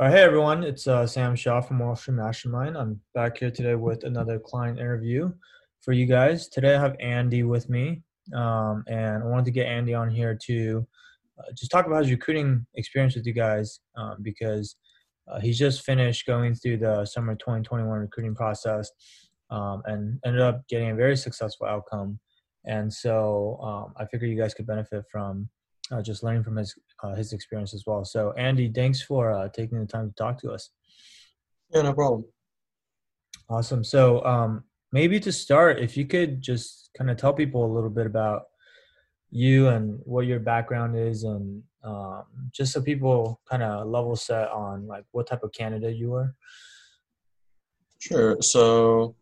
All right, hey everyone, it's uh, Sam Shaw from Wall Street Mastermind. I'm back here today with another client interview for you guys. Today I have Andy with me, um, and I wanted to get Andy on here to uh, just talk about his recruiting experience with you guys um, because uh, he's just finished going through the summer 2021 recruiting process um, and ended up getting a very successful outcome. And so um, I figured you guys could benefit from uh, just learning from his uh, his experience as well. So, Andy, thanks for uh, taking the time to talk to us. Yeah, no problem. Awesome. So, um, maybe to start, if you could just kind of tell people a little bit about you and what your background is, and um, just so people kind of level set on like what type of candidate you are. Sure. So,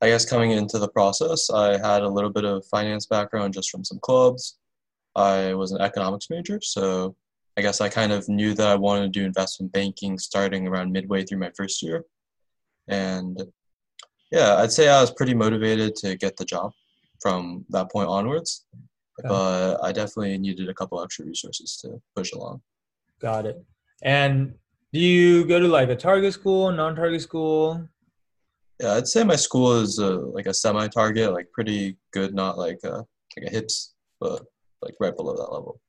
I guess coming into the process, I had a little bit of finance background just from some clubs. I was an economics major, so I guess I kind of knew that I wanted to do investment banking starting around midway through my first year. And yeah, I'd say I was pretty motivated to get the job from that point onwards. Okay. But I definitely needed a couple extra resources to push along. Got it. And do you go to like a target school, non-target school? Yeah, I'd say my school is a, like a semi-target, like pretty good, not like a like a HYPS, but like right below that level.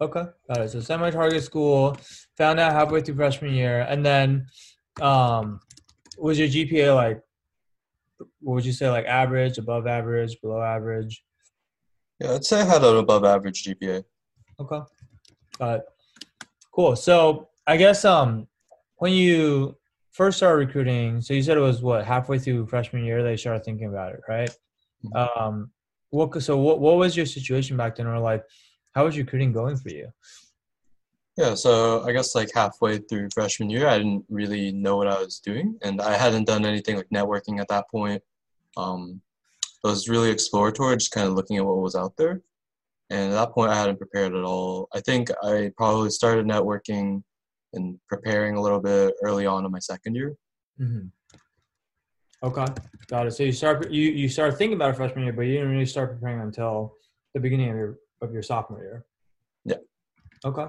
Okay, got it. So semi-target school, found out halfway through freshman year, and then um, was your GPA like? What would you say, like average, above average, below average? Yeah, I'd say I had an above average GPA. Okay, got it. Cool. So I guess um, when you first started recruiting, so you said it was what halfway through freshman year they started thinking about it, right? Mm-hmm. Um, what so what what was your situation back then, or like how was recruiting going for you? Yeah, so I guess like halfway through freshman year, I didn't really know what I was doing, and I hadn't done anything like networking at that point. Um, it was really exploratory, just kind of looking at what was out there. And at that point, I hadn't prepared at all. I think I probably started networking and preparing a little bit early on in my second year. Mm-hmm. Okay, got it. So you start you you start thinking about it freshman year, but you didn't really start preparing until the beginning of your of your sophomore year. Yeah. Okay.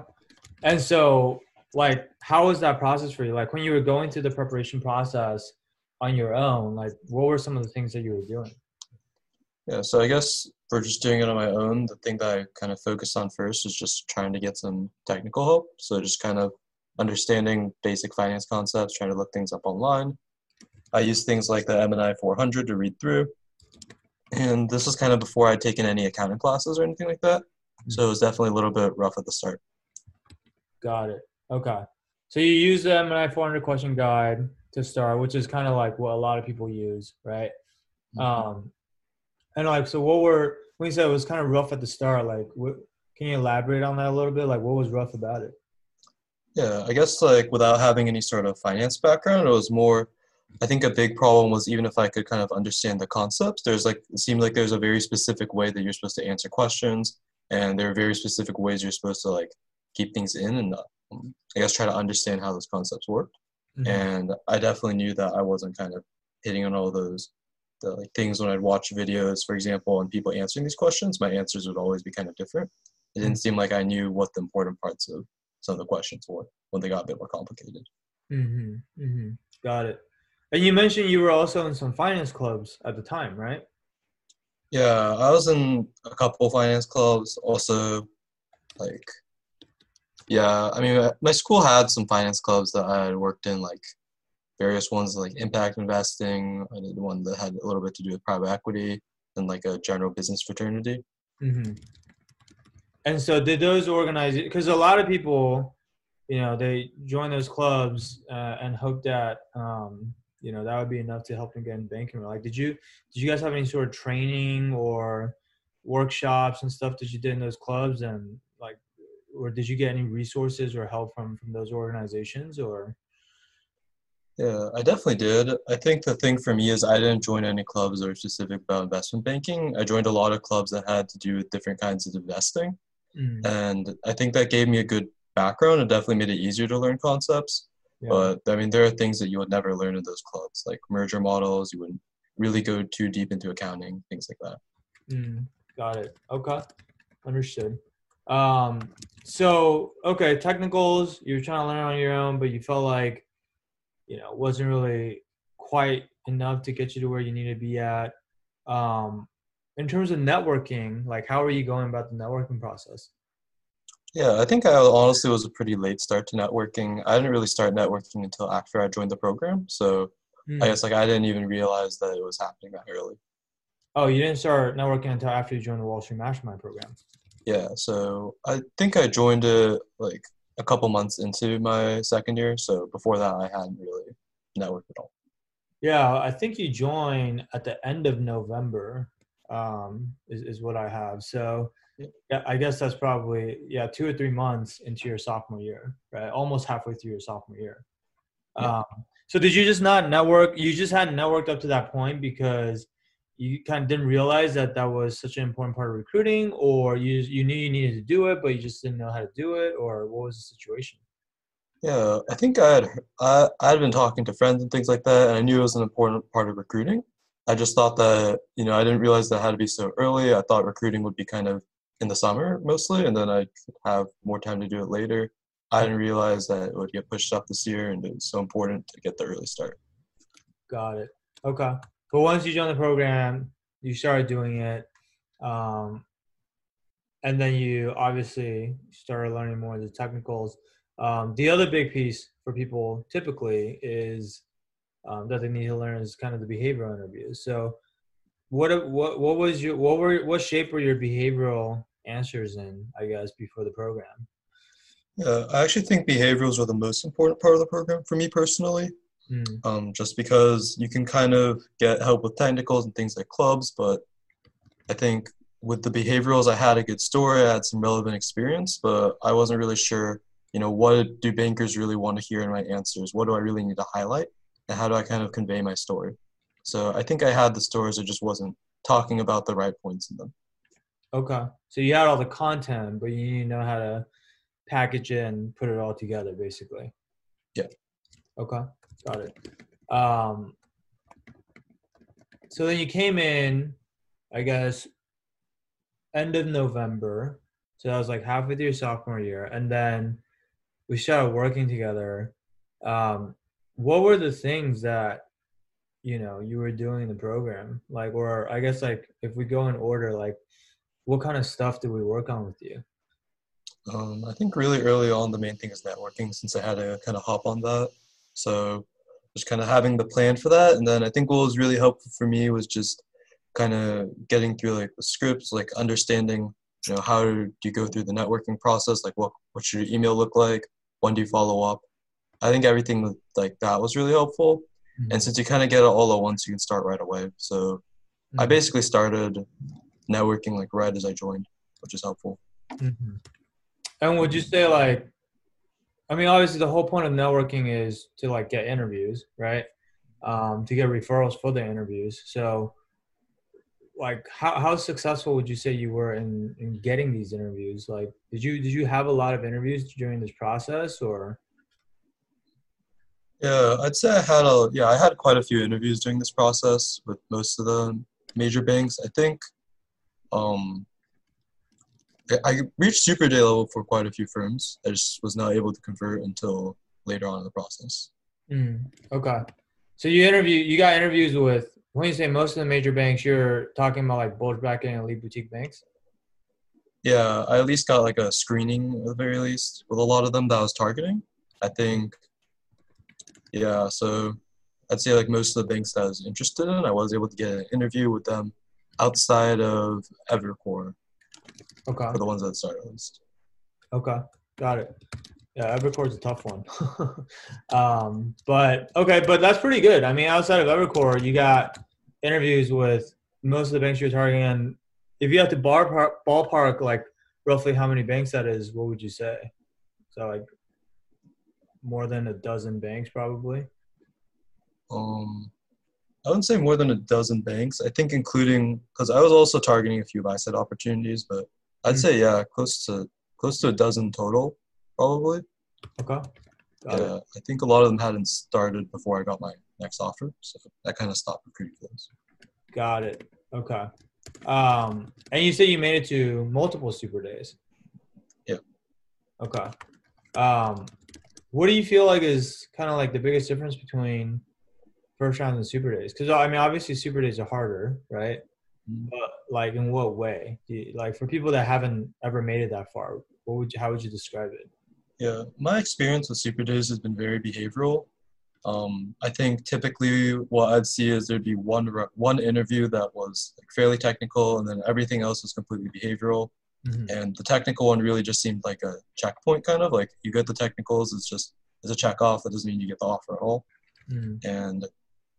And so, like, how was that process for you? Like, when you were going through the preparation process on your own, like, what were some of the things that you were doing? Yeah, so I guess for just doing it on my own, the thing that I kind of focused on first was just trying to get some technical help. So just kind of understanding basic finance concepts, trying to look things up online. I used things like the M&I 400 to read through. And this was kind of before I'd taken any accounting classes or anything like that. So it was definitely a little bit rough at the start. Got it. Okay. So you use the M&I 400 question guide to start, which is kind of like what a lot of people use, right? Mm-hmm. Um, and like, so what were, when you said it was kind of rough at the start, like, what, can you elaborate on that a little bit? Like, what was rough about it? Yeah, I guess like without having any sort of finance background, it was more I think a big problem was even if I could kind of understand the concepts, there's like it seemed like there's a very specific way that you're supposed to answer questions, and there are very specific ways you're supposed to like keep things in and um, I guess try to understand how those concepts work. Mm-hmm. And I definitely knew that I wasn't kind of hitting on all those the like things when I'd watch videos, for example, and people answering these questions, my answers would always be kind of different. It didn't mm-hmm. seem like I knew what the important parts of some of the questions were when they got a bit more complicated. Mm-hmm. mm-hmm. Got it. And you mentioned you were also in some finance clubs at the time, right? Yeah, I was in a couple finance clubs. Also, like, yeah, I mean, my school had some finance clubs that I had worked in, like various ones like impact investing. I did one that had a little bit to do with private equity and like a general business fraternity. Mm-hmm. And so, did those organize? Because a lot of people, you know, they join those clubs uh, and hope that um, you know that would be enough to help them get in banking like did you did you guys have any sort of training or workshops and stuff that you did in those clubs? And like or did you get any resources or help from from those organizations or? Yeah i definitely did. I think the thing for me is i didn't join any clubs that were specific about investment banking. I joined a lot of clubs that had to do with different kinds of investing. Mm. and i think that gave me a good background and definitely made it easier to learn concepts but I mean, there are things that you would never learn in those clubs, like merger models. You wouldn't really go too deep into accounting, things like that. Mm, got it. Okay, understood. Um, so okay, technicals You were trying to learn on your own, but you felt like you know wasn't really quite enough to get you to where you need to be at. Um, in terms of networking, like how are you going about the networking process? Yeah, I think I honestly was a pretty late start to networking. I didn't really start networking until after I joined the program. So Hmm. I guess like I didn't even realize that it was happening that early. Oh, you didn't start networking until after you joined the Wall Street Mastermind program. Yeah, so I think I joined it like a couple months into my second year. So before that, I hadn't really networked at all. Yeah, I think you joined at the end of November. Um, is is what I have. So Yeah. I guess that's probably yeah two or three months into your sophomore year, right? Almost halfway through your sophomore year. Yeah. Um, so did you just not network? You just hadn't networked up to that point because you kind of didn't realize that that was such an important part of recruiting, or you you knew you needed to do it, but you just didn't know how to do it, or what was the situation? Yeah, I think I had I I had been talking to friends and things like that, and I knew it was an important part of recruiting. I just thought that you know I didn't realize that had to be so early. I thought recruiting would be kind of in the summer mostly, and then I could have more time to do it later. I didn't realize that it would get pushed up this year, and it was so important to get the early start. Got it. Okay. But once you joined the program, you started doing it, um, and then you obviously started learning more of the technicals. Um, the other big piece for people typically is um, that they need to learn is kind of the behavioral interviews. So, what what what was your what were what shape were your behavioral answers in? I guess before the program. Yeah, I actually think behaviorals are the most important part of the program for me personally. Mm, um, just because you can kind of get help with technicals and things like clubs. But I think with the behaviorals, I had a good story, I had some relevant experience, but I wasn't really sure, you know, what do bankers really want to hear in my answers? What do I really need to highlight? And how do I kind of convey my story? So I think I had the stories, I just wasn't talking about the right points in them. Okay. So you had all the content, but you didn't know how to package it and put it all together, basically. Yeah. Okay, got it. Um, so then you came in, I guess, end of November. So that was like halfway through your sophomore year, and then we started working together. Um, what were the things that you know you were doing in the program, like, or I guess like if we go in order, like, what kind of stuff did we work on with you? Um, I think really early on, the main thing is networking since I had to kind of hop on that. So just kind of having the plan for that. And then I think what was really helpful for me was just kind of getting through like the scripts, like understanding, you know, how do you go through the networking process? Like what, what should your email look like? When do you follow up? I think everything like that was really helpful. And since you kind of get it all at once, you can start right away. So I Mhm. basically started networking like right as I joined, which is helpful. Mhm. And would you say like, I mean, obviously the whole point of networking is to like get interviews, right? Um, to get referrals for the interviews. So, like, how how successful would you say you were in in getting these interviews? Like, did you did you have a lot of interviews during this process, or? Yeah, I'd say I had a yeah, I had quite a few interviews during this process with most of the major banks. I think um I- reached super day level for quite a few firms. I just was not able to convert until later on in the process. Mm, okay. So you interview you got interviews with when you say most of the major banks, you're talking about like bulge bracket and elite boutique banks. Yeah, I at least got like a screening at the very least with a lot of them that I was targeting. I think yeah, so I'd say like most of the banks that I was interested in, I was able to get an interview with them outside of Evercore Okay. for the ones that started least. Okay, got it. Yeah, Evercore's a tough one. um, but okay, but that's pretty good. I mean, outside of Evercore, you got interviews with most of the banks you're targeting. And if you have to ballpark, ballpark like roughly how many banks that is, what would you say? So like more than a dozen banks, probably. Um, I wouldn't say more than a dozen banks. I think including because I was also targeting a few buy side opportunities, but I'd Mm. say yeah, close to close to a dozen total, probably. Okay, got yeah, it. I think a lot of them hadn't started before I got my next offer, so that kind of stopped recruiting those. Got it. Okay. Um, and you say you made it to multiple super days. Yeah. Okay. Um, what do you feel like is kind of like the biggest difference between first round and super days? Because I mean, obviously, super days are harder, right? Mhm. But like, in what way? You, like for people that haven't ever made it that far, what would you, how would you describe it? Yeah, my experience with super days has been very behavioral. Um, I think typically what I'd see is there'd be one one interview that was like fairly technical, and then everything else was completely behavioral. Mhm. And the technical one really just seemed like a checkpoint, kind of like you get the technicals, it's just it's a check off. That doesn't mean you get the offer at all. Mhm. And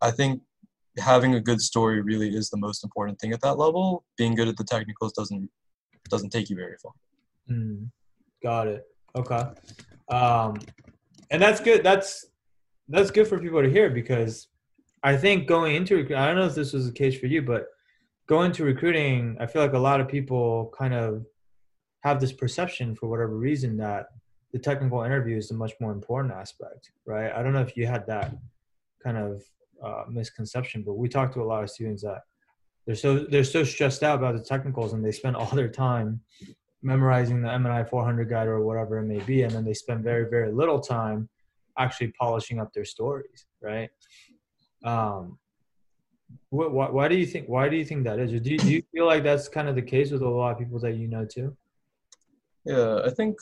I think having a good story really is the most important thing at that level. Being good at the technicals doesn't doesn't take you very far. Mm, got it. Okay. Um, and that's good. That's that's good for people to hear because I think going into I don't know if this was the case for you, but going to recruiting, I feel like a lot of people kind of have this perception for whatever reason that the technical interview is the much more important aspect, right? I don't know if you had that kind of uh, misconception, but we talked to a lot of students that they're so they're so stressed out about the technicals and they spend all their time memorizing the M&I 400 guide or whatever it may be, and then they spend very, very little time actually polishing up their stories, right? Um, wh- why do you think? Why do you think that is? Or do you, do you feel like that's kind of the case with a lot of people that you know too? Yeah, I think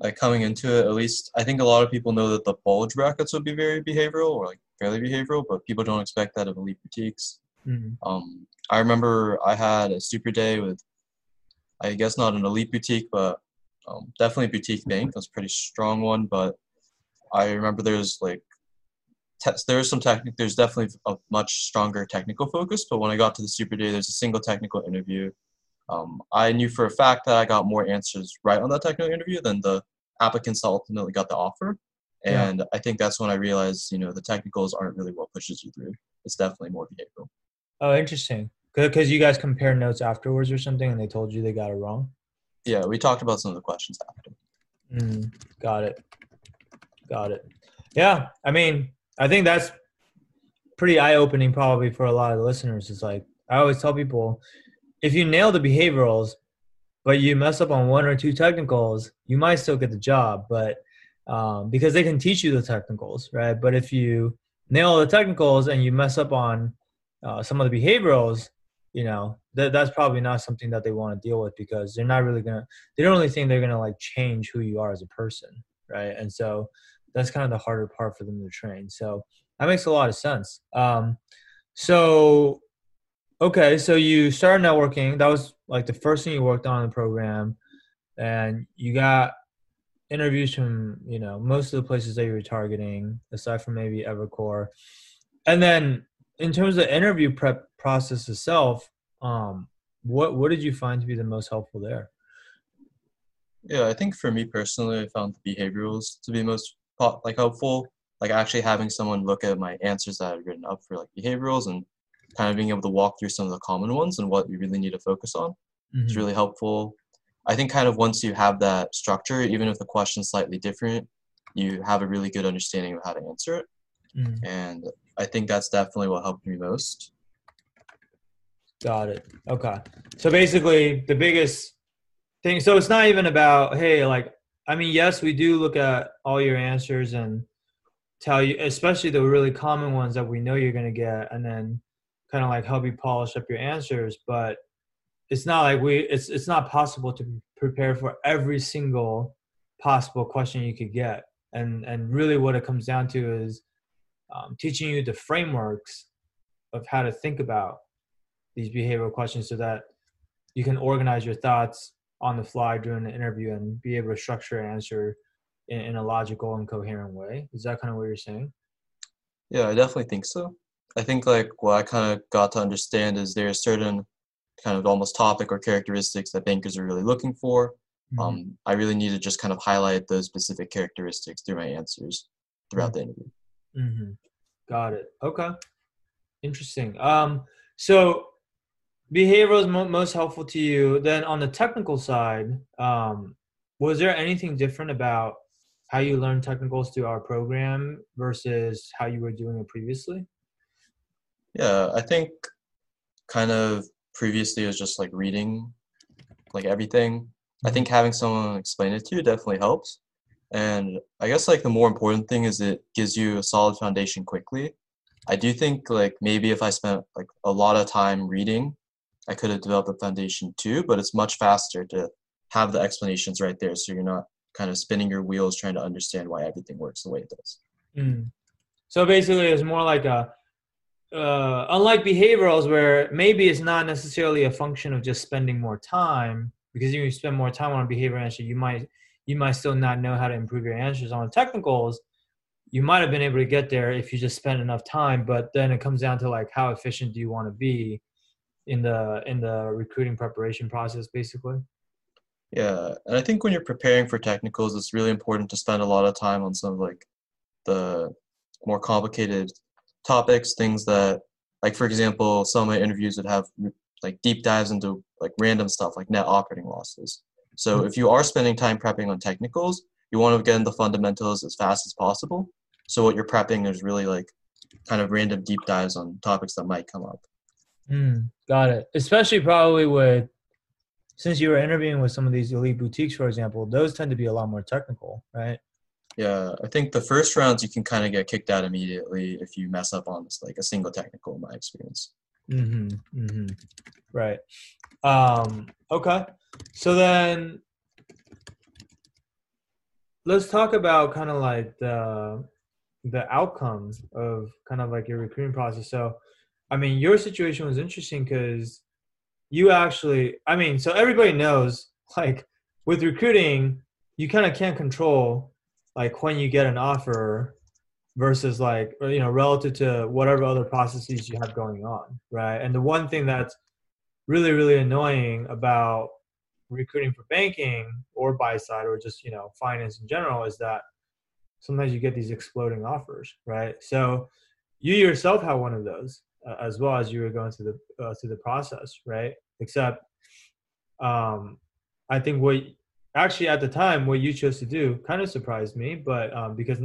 like coming into it, at least I think a lot of people know that the bulge brackets would be very behavioral or like fairly behavioral, but people don't expect that of elite boutiques. Mhm. Um, I remember I had a super day with, I guess not an elite boutique, but um, definitely boutique bank. Was a pretty strong one, but I remember there's like, te- there's some technical, there's definitely a much stronger technical focus. But when I got to the super day, there's a single technical interview. Um, I knew for a fact that I got more answers right on that technical interview than the applicants that ultimately got the offer. Yeah. And I think that's when I realized, you know, the technicals aren't really what pushes you through. It's definitely more behavioral. Oh, interesting. Because you guys compared notes afterwards or something, and they told you they got it wrong. Yeah, we talked about some of the questions after. Mm, got it. Got it. Yeah, I mean, I think that's pretty eye-opening probably for a lot of the listeners. It's like I always tell people, if you nail the behaviorals, but you mess up on one or two technicals, you might still get the job, but um, because they can teach you the technicals, right? But if you nail the technicals and you mess up on uh, some of the behaviorals, you know, that that's probably not something that they want to deal with because they're not really gonna. They don't really think they're gonna like change who you are as a person, right? And so that's kind of the harder part for them to train. So that makes a lot of sense. Um, so okay, so you started networking. That was like the first thing you worked on in the program, and you got interviews from you know most of the places that you were targeting, aside from maybe Evercore. And then in terms of the interview prep process itself, um, what what did you find to be the most helpful there? Yeah, I think for me personally, I found the behaviorals to be most like helpful. Like actually having someone look at my answers that I've written up for like behaviorals and kind of being able to walk through some of the common ones and what you really need to focus on is Mhm. really helpful. I think kind of once you have that structure, even if the question's slightly different, you have a really good understanding of how to answer it. Mhm. And I think that's definitely what helped me most. Got it. Okay. So basically, the biggest thing. So it's not even about hey, like I mean, yes, we do look at all your answers and tell you, especially the really common ones that we know you're going to get, and then kind of like help you polish up your answers. But it's not like we. It's it's not possible to prepare for every single possible question you could get, and and really what it comes down to is um, teaching you the frameworks of how to think about these behavioral questions so that you can organize your thoughts on the fly during the interview and be able to structure an answer in, in a logical and coherent way. Is that kind of what you're saying? Yeah, I definitely think so. I think like what I kind of got to understand is there are certain kind of almost topic or characteristics that bankers are really looking for. Mm-hmm. Um, I really need to just kind of highlight those specific characteristics through my answers throughout the interview. hmm Got it. Okay. Interesting. Um, so behavioral is mo- most helpful to you. Then on the technical side, um, was there anything different about how you learned technicals through our program versus how you were doing it previously? Yeah, I think kind of previously it was just like reading like everything. I think having someone explain it to you definitely helps. And I guess like the more important thing is it gives you a solid foundation quickly. I do think like maybe if I spent like a lot of time reading, I could have developed a foundation too, but it's much faster to have the explanations right there so you're not kind of spinning your wheels trying to understand why everything works the way it does. Mm. So basically it's more like a uh, unlike behaviorals where maybe it's not necessarily a function of just spending more time because you spend more time on a behavior answer you might you might still not know how to improve your answers on technicals. You might have been able to get there if you just spent enough time but then it comes down to like how efficient do you want to be in the in the recruiting preparation process basically? Yeah and i think when you're preparing for technicals it's really important to spend a lot of time on some of like the more complicated topics, things that, like for example, some of my interviews would have like deep dives into like random stuff like net operating losses. So if you are spending time prepping on technicals, you want to get into fundamentals as fast as possible. So what you're prepping is really like kind of random deep dives on topics that might come up. Mm, got it. Especially probably with since you were interviewing with some of these elite boutiques, for example, those tend to be a lot more technical, right? Yeah, I think the first rounds you can kind of get kicked out immediately if you mess up on this, like a single technical, in my experience. Mm-hmm. mm-hmm. Right. Um, okay. So then let's talk about kind of like the the outcomes of kind of like your recruiting process. So, I mean, your situation was interesting because you actually, I mean, so everybody knows like with recruiting, you kind of can't control like when you get an offer versus like you know relative to whatever other processes you have going on right? And the one thing that's really really annoying about recruiting for banking or buy side or just you know finance in general is that sometimes you get these exploding offers right? So you yourself have one of those uh, as well as you were going through the uh, through the process right? Except um i think what actually at the time what you chose to do kind of surprised me but um, because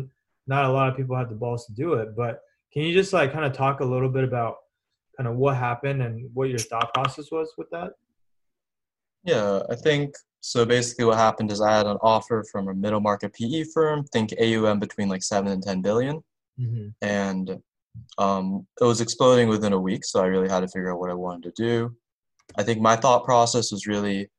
not a lot of people have the balls to do it but can you just like kind of talk a little bit about kind of what happened and what your thought process was with that yeah i think so basically what happened is i had an offer from a middle market pe firm think aum between like 7 and 10 billion. Mm-hmm. and um, it was exploding within a week so i really had to figure out what i wanted to do i think my thought process was really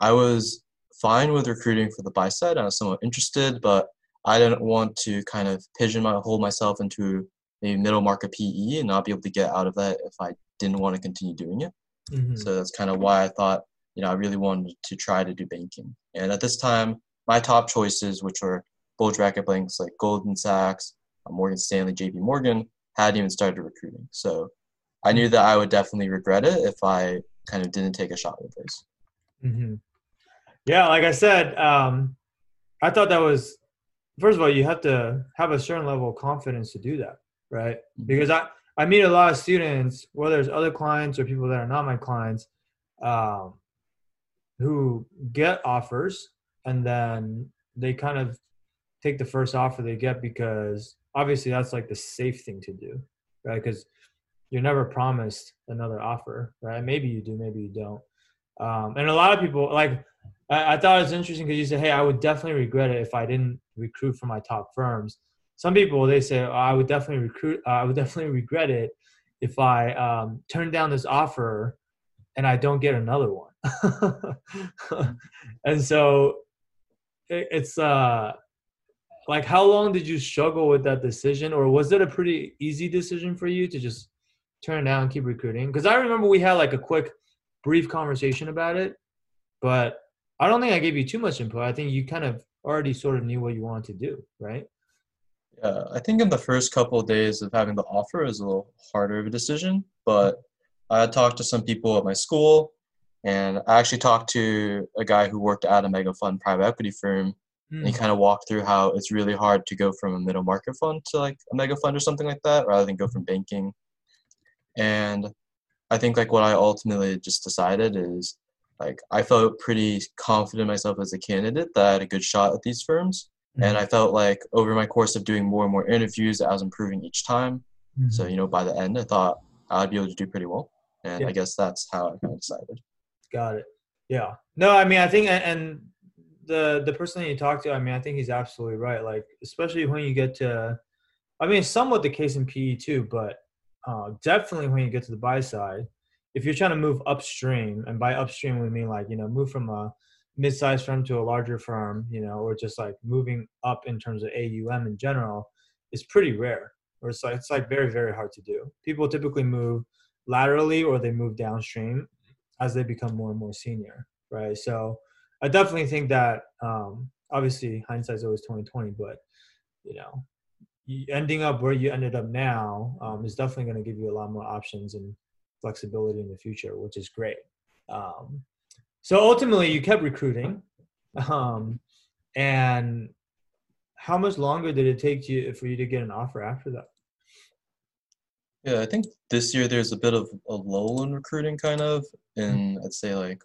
i was fine with recruiting for the buy side. I was somewhat interested, but I didn't want to kind of pigeonhole myself into a middle market PE and not be able to get out of that if I didn't want to continue doing it. Mm-hmm. So that's kind of why I thought, you know, I really wanted to try to do banking. And at this time, my top choices, which were bulge bracket banks like Goldman Sachs, uh, Morgan Stanley, JP Morgan, hadn't even started recruiting. So I knew that I would definitely regret it if I kind of didn't take a shot with this. Mm-hmm. Yeah, like I said, um, I thought that was first of all you have to have a certain level of confidence to do that, right? Mm-hmm. Because I I meet a lot of students, whether it's other clients or people that are not my clients, um, who get offers and then they kind of take the first offer they get because obviously that's like the safe thing to do, right? Because you're never promised another offer, right? Maybe you do, maybe you don't. Um, and a lot of people like I, I thought it was interesting because you said, "Hey, I would definitely regret it if I didn't recruit for my top firms." Some people they say, oh, "I would definitely recruit. Uh, I would definitely regret it if I um, turn down this offer and I don't get another one." and so it, it's uh like how long did you struggle with that decision or was it a pretty easy decision for you to just turn it down and keep recruiting because i remember we had like a quick brief conversation about it but I don't think I gave you too much input. I think you kind of already sort of knew what you wanted to do, right? Yeah, I think in the first couple of days of having the offer is a little harder of a decision, but I talked to some people at my school, and I actually talked to a guy who worked at a mega fund private equity firm, mm. and he hmm. kind of walked through how it's really hard to go from a middle market fund to like a mega fund or something like that, rather than go from banking. And I think like what I ultimately just decided is like I felt pretty confident myself as a candidate that I had a good shot at these firms. Mm-hmm. And I felt like over my course of doing more and more interviews, I was improving each time. Mm-hmm. So, you know, by the end, I thought I'd be able to do pretty well. And yeah. I guess that's how I kind of decided. Got it. Yeah. No, I mean, I think, and the the person that you talk to, I mean, I think he's absolutely right. Like, especially when you get to, I mean, somewhat the case in PE too, but uh, definitely when you get to the buy side, if you're trying to move upstream, and by upstream we mean like you know move from a mid-sized firm to a larger firm, you know, or just like moving up in terms of AUM in general, is pretty rare. Or it's like it's like very very hard to do. People typically move laterally or they move downstream as they become more and more senior, right? So I definitely think that um, obviously hindsight is always twenty twenty, but you know, ending up where you ended up now um, is definitely going to give you a lot more options and flexibility in the future, which is great. Um, so ultimately, you kept recruiting, um, and how much longer did it take you for you to get an offer after that? Yeah, I think this year there's a bit of a lull in recruiting, kind of in I'd say like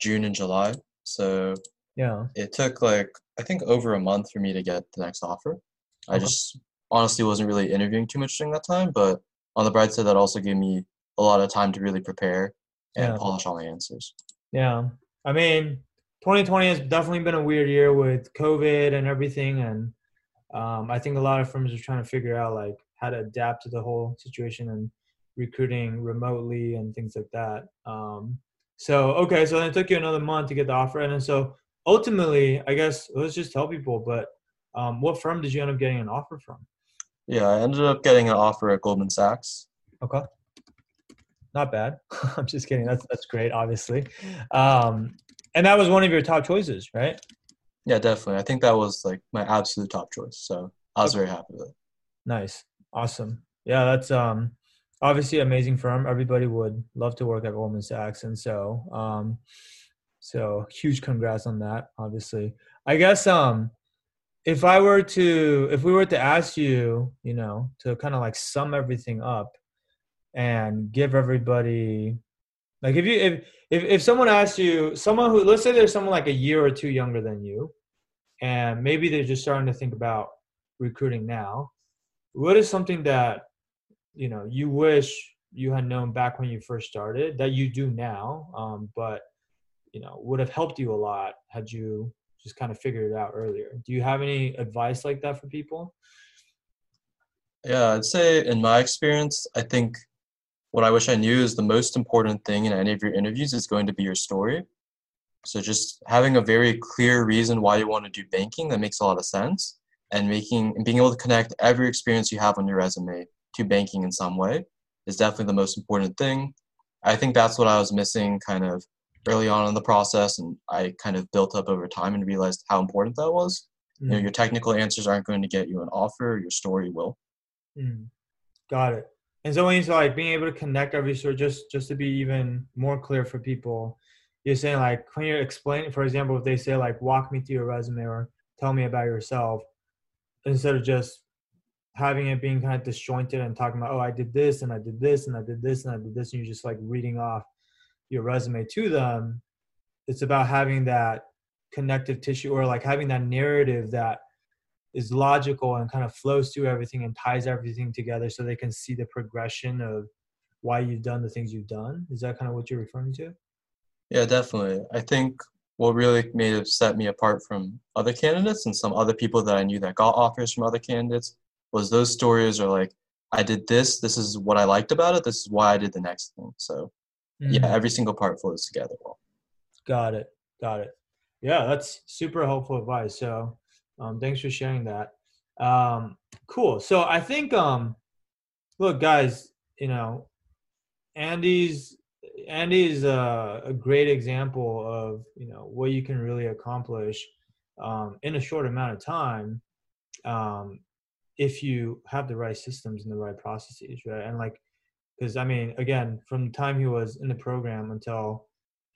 June and July. So yeah, it took like I think over a month for me to get the next offer. Okay. I just honestly wasn't really interviewing too much during that time, but on the bright side, that also gave me a lot of time to really prepare and yeah. polish all the answers. Yeah, I mean, 2020 has definitely been a weird year with COVID and everything, and um, I think a lot of firms are trying to figure out like how to adapt to the whole situation and recruiting remotely and things like that. Um, so okay, so then it took you another month to get the offer, and so ultimately, I guess let's just tell people. But um, what firm did you end up getting an offer from? Yeah, I ended up getting an offer at Goldman Sachs. Okay, not bad. I'm just kidding. That's that's great, obviously. Um, and that was one of your top choices, right? Yeah, definitely. I think that was like my absolute top choice. So I was okay. very happy with it. Nice, awesome. Yeah, that's um obviously amazing firm. Everybody would love to work at Goldman Sachs, and so um, so huge congrats on that. Obviously, I guess um, if I were to if we were to ask you, you know, to kind of like sum everything up and give everybody like if you if if if someone asks you someone who let's say there's someone like a year or two younger than you and maybe they're just starting to think about recruiting now what is something that you know you wish you had known back when you first started that you do now um, but you know would have helped you a lot had you just kind of figured it out earlier? Do you have any advice like that for people? Yeah i'd say in my experience i think what i wish i knew is the most important thing in any of your interviews is going to be your story so just having a very clear reason why you want to do banking that makes a lot of sense and making and being able to connect every experience you have on your resume to banking in some way is definitely the most important thing. I think that's what I was missing kind of early on in the process, and I kind of built up over time and realized how important that was. Mm. You know, mm. your technical answers aren't going to get you an offer; your story will. Mm. Got it. And so when you like being able to connect every story, just just to be even more clear for people, you're saying like when you're explaining, for example, if they say like walk me through your resume or tell me about yourself, instead of just having it being kind of disjointed and talking about, oh, I did this and I did this and I did this and I did this, and you're just like reading off your resume to them. It's about having that connective tissue or like having that narrative that is logical and kind of flows through everything and ties everything together so they can see the progression of why you've done the things you've done. Is that kind of what you're referring to? Yeah, definitely. I think what really made it set me apart from other candidates and some other people that I knew that got offers from other candidates was those stories are like I did this, this is what I liked about it, this is why I did the next thing. So mm-hmm. yeah, every single part flows together well. Got it. Got it. Yeah, that's super helpful advice. So um, thanks for sharing that. Um, cool. So I think um look guys, you know, Andy's Andy's a, a great example of you know what you can really accomplish um, in a short amount of time um, if you have the right systems and the right processes, right? And like, because I mean, again, from the time he was in the program until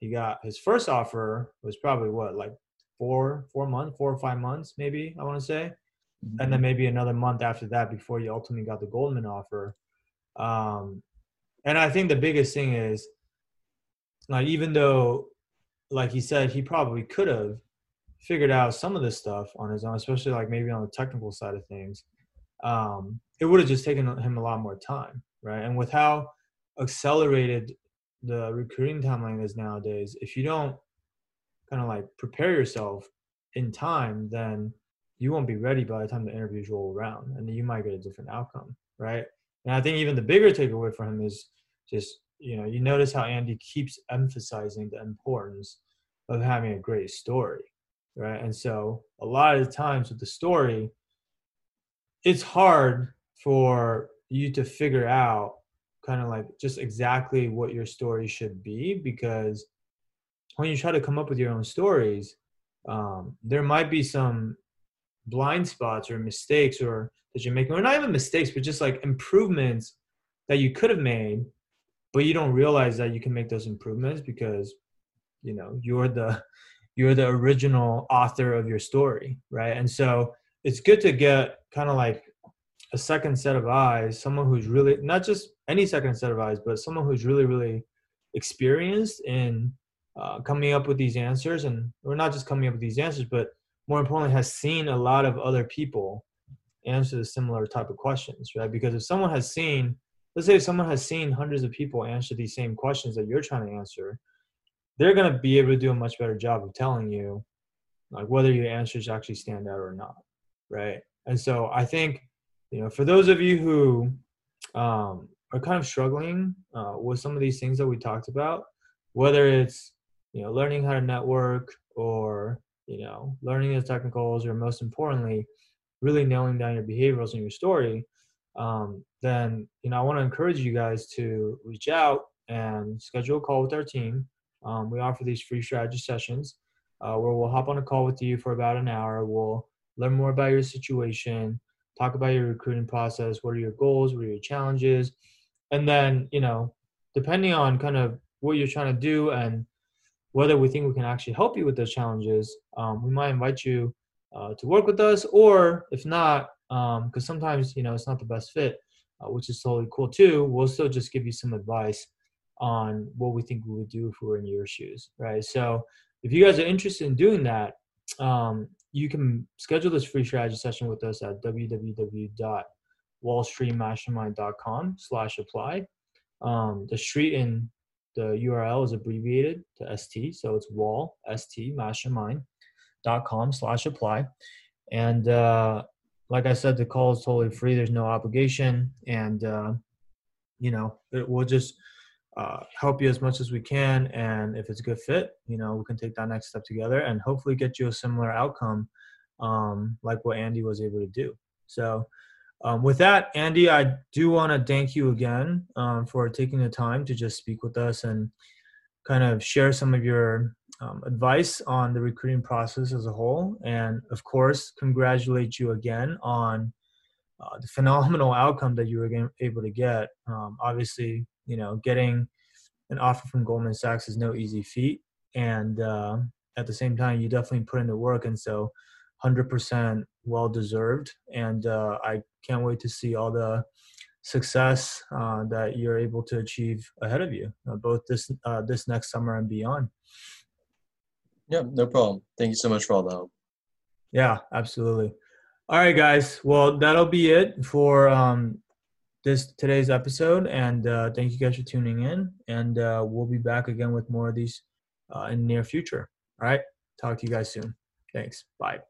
he got his first offer was probably what, like four, four months, four or five months, maybe I want to say, mm-hmm. and then mm-hmm. maybe another month after that before you ultimately got the Goldman offer. Um, and I think the biggest thing is, like, even though, like he said, he probably could have figured out some of this stuff on his own, especially like maybe on the technical side of things um, it would have just taken him a lot more time, right? And with how accelerated the recruiting timeline is nowadays, if you don't kind of like prepare yourself in time, then you won't be ready by the time the interviews roll around, and you might get a different outcome, right? And I think even the bigger takeaway for him is just you know you notice how Andy keeps emphasizing the importance of having a great story, right? And so a lot of the times with the story, it's hard for you to figure out kind of like just exactly what your story should be because when you try to come up with your own stories, um, there might be some blind spots or mistakes or that you're making, or not even mistakes, but just like improvements that you could have made, but you don't realize that you can make those improvements because you know you're the you're the original author of your story, right? And so it's good to get kind of like a second set of eyes, someone who's really not just any second set of eyes, but someone who's really, really experienced in uh, coming up with these answers, and we're not just coming up with these answers, but more importantly, has seen a lot of other people answer the similar type of questions, right? Because if someone has seen, let's say if someone has seen hundreds of people answer these same questions that you're trying to answer, they're going to be able to do a much better job of telling you like whether your answers actually stand out or not, right? And so I think you know, for those of you who um, are kind of struggling uh, with some of these things that we talked about, whether it's you know learning how to network or you know learning the technicals, or most importantly, really nailing down your behaviorals and your story, um, then you know I want to encourage you guys to reach out and schedule a call with our team. Um, we offer these free strategy sessions uh, where we'll hop on a call with you for about an hour. We'll learn more about your situation talk about your recruiting process what are your goals what are your challenges and then you know depending on kind of what you're trying to do and whether we think we can actually help you with those challenges um, we might invite you uh, to work with us or if not because um, sometimes you know it's not the best fit uh, which is totally cool too we'll still just give you some advice on what we think we would do if we were in your shoes right so if you guys are interested in doing that um, you can schedule this free strategy session with us at www.wallstreetmastermind.com slash apply. Um, the street in the URL is abbreviated to ST, so it's wall, ST, mastermind.com slash apply. And uh, like I said, the call is totally free. There's no obligation. And, uh, you know, it will just – uh, help you as much as we can. And if it's a good fit, you know, we can take that next step together and hopefully get you a similar outcome um, like what Andy was able to do. So, um, with that, Andy, I do want to thank you again um, for taking the time to just speak with us and kind of share some of your um, advice on the recruiting process as a whole. And of course, congratulate you again on uh, the phenomenal outcome that you were able to get. Um, obviously, you know, getting an offer from Goldman Sachs is no easy feat, and uh, at the same time, you definitely put in the work, and so 100% well deserved. And uh, I can't wait to see all the success uh, that you're able to achieve ahead of you, uh, both this uh, this next summer and beyond. Yeah, no problem. Thank you so much for all the help. Yeah, absolutely. All right, guys. Well, that'll be it for um, this today's episode, and uh, thank you guys for tuning in. And uh, we'll be back again with more of these uh, in the near future. All right, talk to you guys soon. Thanks. Bye.